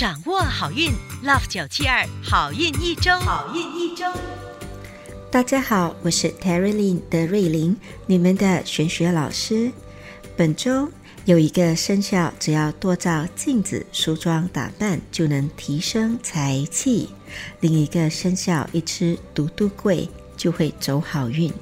掌握好运，Love 九七二好运一周，好运一周。大家好，我是 Terry Lin 的瑞琳，你们的玄学老师。本周有一个生肖，只要多照镜子、梳妆打扮，就能提升财气；另一个生肖一吃独独贵，就会走好运；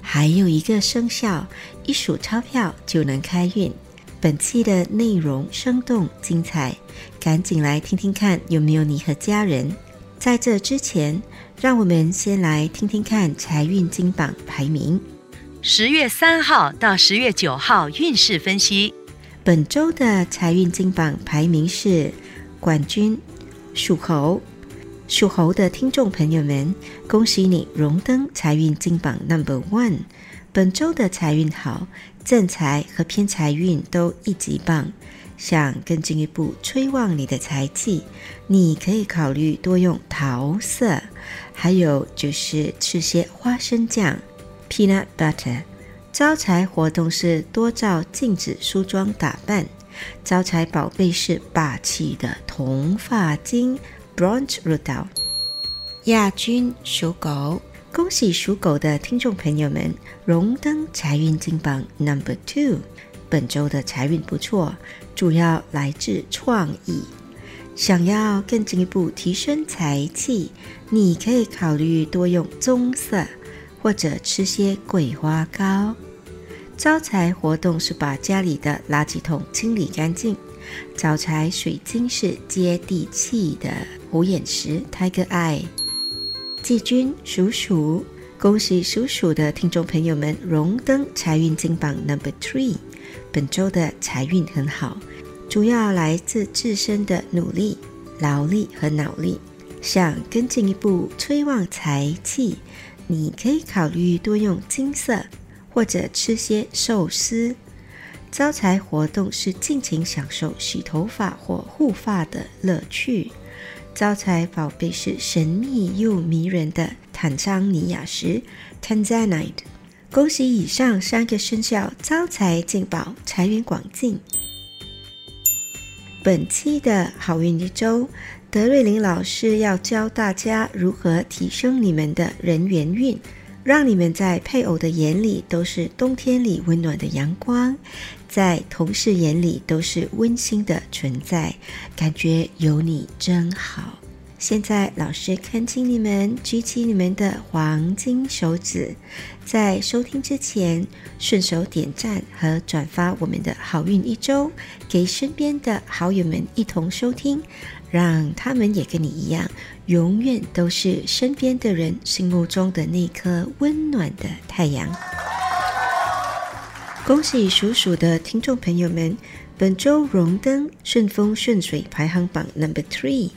还有一个生肖一数钞票就能开运。本期的内容生动精彩，赶紧来听听看有没有你和家人。在这之前，让我们先来听听看财运金榜排名。十月三号到十月九号运势分析，本周的财运金榜排名是冠军属猴。属猴的听众朋友们，恭喜你荣登财运金榜 Number One。本周的财运好，正财和偏财运都一级棒。想更进一步催旺你的财气，你可以考虑多用桃色，还有就是吃些花生酱 （peanut butter）。招财活动是多照镜子梳妆打扮。招财宝贝是霸气的铜发金 （bronze rudal）。亚军属狗。恭喜属狗的听众朋友们荣登财运金榜 Number Two。本周的财运不错，主要来自创意。想要更进一步提升财气，你可以考虑多用棕色，或者吃些桂花糕。招财活动是把家里的垃圾桶清理干净。招财水晶是接地气的虎眼石 Tiger Eye。季军属鼠，恭喜属鼠的听众朋友们荣登财运金榜 Number Three。本周的财运很好，主要来自自身的努力、劳力和脑力。想更进一步催旺财气，你可以考虑多用金色，或者吃些寿司。招财活动是尽情享受洗头发或护发的乐趣。招财宝贝是神秘又迷人的坦桑尼亚石 （Tanzanite）。恭喜以上三个生肖招财进宝，财源广进。本期的好运一周，德瑞琳老师要教大家如何提升你们的人缘运。让你们在配偶的眼里都是冬天里温暖的阳光，在同事眼里都是温馨的存在，感觉有你真好。现在老师恳请你们举起你们的黄金手指，在收听之前顺手点赞和转发我们的好运一周，给身边的好友们一同收听。让他们也跟你一样，永远都是身边的人心目中的那颗温暖的太阳。恭喜属鼠的听众朋友们，本周荣登顺风顺水排行榜 Number Three。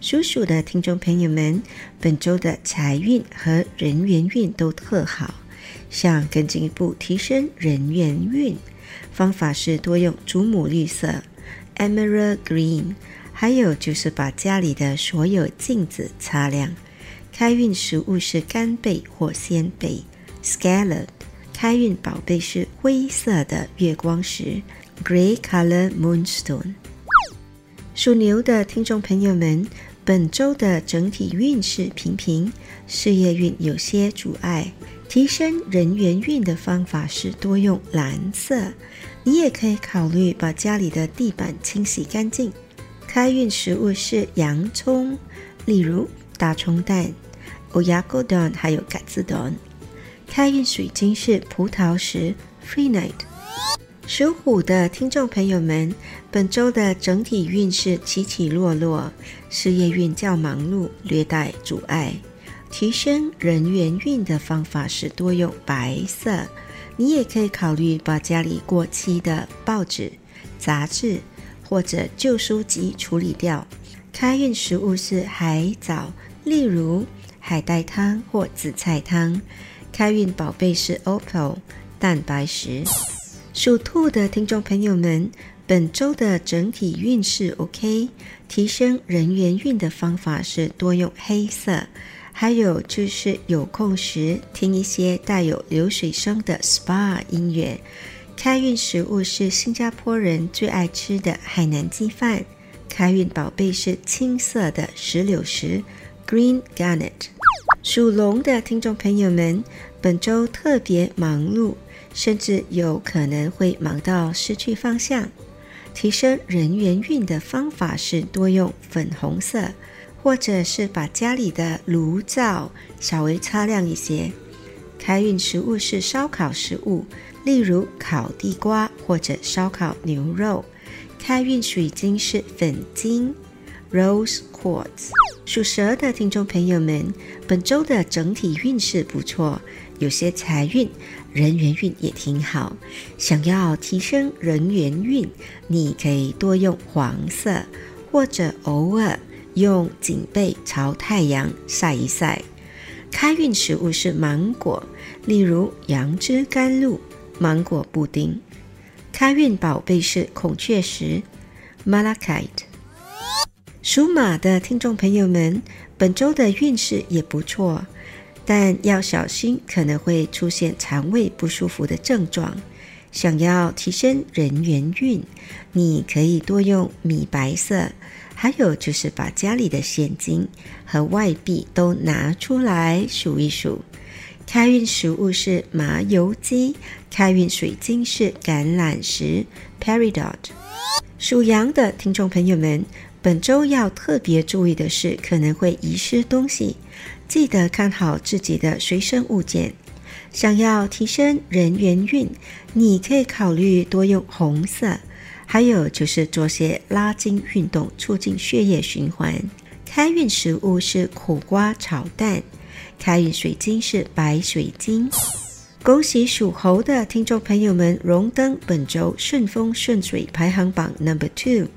属鼠的听众朋友们，本周的财运和人缘运都特好。想更进一步提升人缘运，方法是多用祖母绿色 Emerald Green。还有就是把家里的所有镜子擦亮。开运食物是干贝或鲜贝 （scallop）。开运宝贝是灰色的月光石 （grey color moonstone）。属牛的听众朋友们，本周的整体运势平平，事业运有些阻碍。提升人缘运的方法是多用蓝色。你也可以考虑把家里的地板清洗干净。开运食物是洋葱，例如大葱蛋、欧亚果蛋，还有嘎子蛋。开运水晶是葡萄石 （Free Night）。属虎的听众朋友们，本周的整体运势起起落落，事业运较忙碌，略带阻碍。提升人缘运的方法是多用白色。你也可以考虑把家里过期的报纸、杂志。或者旧书籍处理掉。开运食物是海藻，例如海带汤或紫菜汤。开运宝贝是 opal 蛋白石。属兔的听众朋友们，本周的整体运势 OK，提升人缘运的方法是多用黑色，还有就是有空时听一些带有流水声的 SPA 音乐。开运食物是新加坡人最爱吃的海南鸡饭。开运宝贝是青色的石榴石 （Green Garnet）。属龙的听众朋友们，本周特别忙碌，甚至有可能会忙到失去方向。提升人缘运的方法是多用粉红色，或者是把家里的炉灶稍微擦亮一些。开运食物是烧烤食物，例如烤地瓜或者烧烤牛肉。开运水晶是粉晶 （Rose Quartz）。属蛇的听众朋友们，本周的整体运势不错，有些财运、人缘运也挺好。想要提升人缘运，你可以多用黄色，或者偶尔用颈背朝太阳晒一晒。开运食物是芒果，例如杨枝甘露、芒果布丁。开运宝贝是孔雀石 （Malachite）。属马的听众朋友们，本周的运势也不错，但要小心可能会出现肠胃不舒服的症状。想要提升人缘运，你可以多用米白色，还有就是把家里的现金和外币都拿出来数一数。开运食物是麻油鸡，开运水晶是橄榄石 （Peridot）。属羊的听众朋友们。本周要特别注意的是，可能会遗失东西，记得看好自己的随身物件。想要提升人缘运，你可以考虑多用红色，还有就是做些拉筋运动，促进血液循环。开运食物是苦瓜炒蛋，开运水晶是白水晶。恭喜属猴的听众朋友们荣登本周顺风顺水排行榜 Number Two。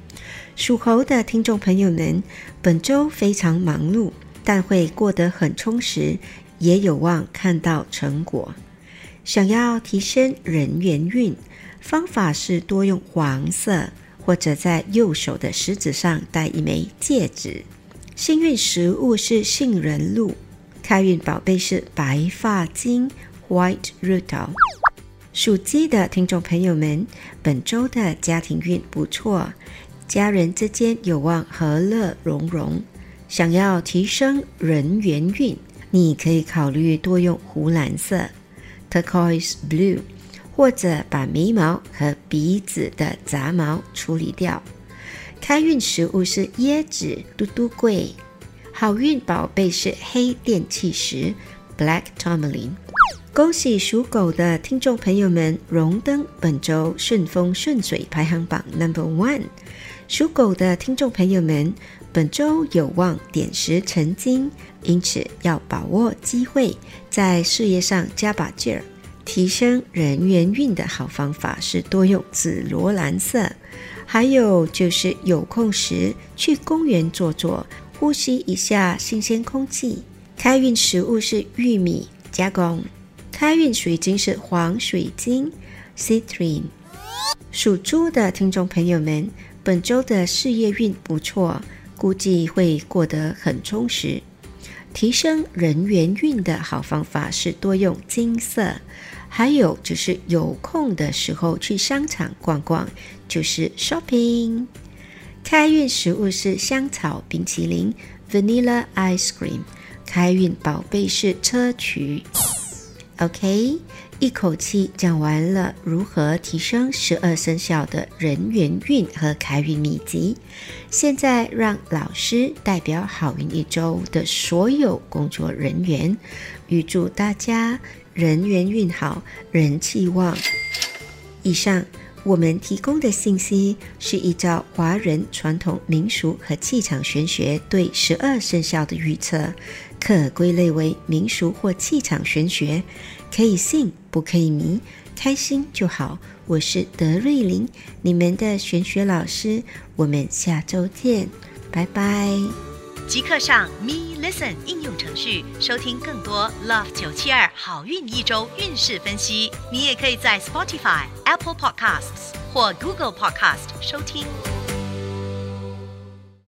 属猴的听众朋友们，本周非常忙碌，但会过得很充实，也有望看到成果。想要提升人缘运，方法是多用黄色，或者在右手的食指上戴一枚戒指。幸运食物是杏仁露，开运宝贝是白发晶 （White Rutil）。属鸡的听众朋友们，本周的家庭运不错。家人之间有望和乐融融。想要提升人缘运，你可以考虑多用湖蓝色 （turquoise blue），或者把眉毛和鼻子的杂毛处理掉。开运食物是椰子嘟嘟桂，好运宝贝是黑电气石 （black tourmaline）。恭喜属狗的听众朋友们荣登本周顺风顺水排行榜 Number One。属狗的听众朋友们，本周有望点石成金，因此要把握机会，在事业上加把劲儿。提升人缘运的好方法是多用紫罗兰色，还有就是有空时去公园坐坐，呼吸一下新鲜空气。开运食物是玉米加工，开运水晶是黄水晶 （Citrine）。属猪的听众朋友们。本周的事业运不错，估计会过得很充实。提升人缘运的好方法是多用金色，还有就是有空的时候去商场逛逛，就是 shopping。开运食物是香草冰淇淋 （vanilla ice cream），开运宝贝是砗磲。OK。一口气讲完了如何提升十二生肖的人缘运和开运秘籍，现在让老师代表好运一周的所有工作人员，预祝大家人缘运好，人气旺。以上我们提供的信息是依照华人传统民俗和气场玄学对十二生肖的预测，可归类为民俗或气场玄学。可以信，不可以迷，开心就好。我是德瑞琳，你们的玄学老师。我们下周见，拜拜。即刻上 Me Listen 应用程序收听更多 Love 九七二好运一周运势分析。你也可以在 Spotify、Apple Podcasts 或 Google Podcast 收听。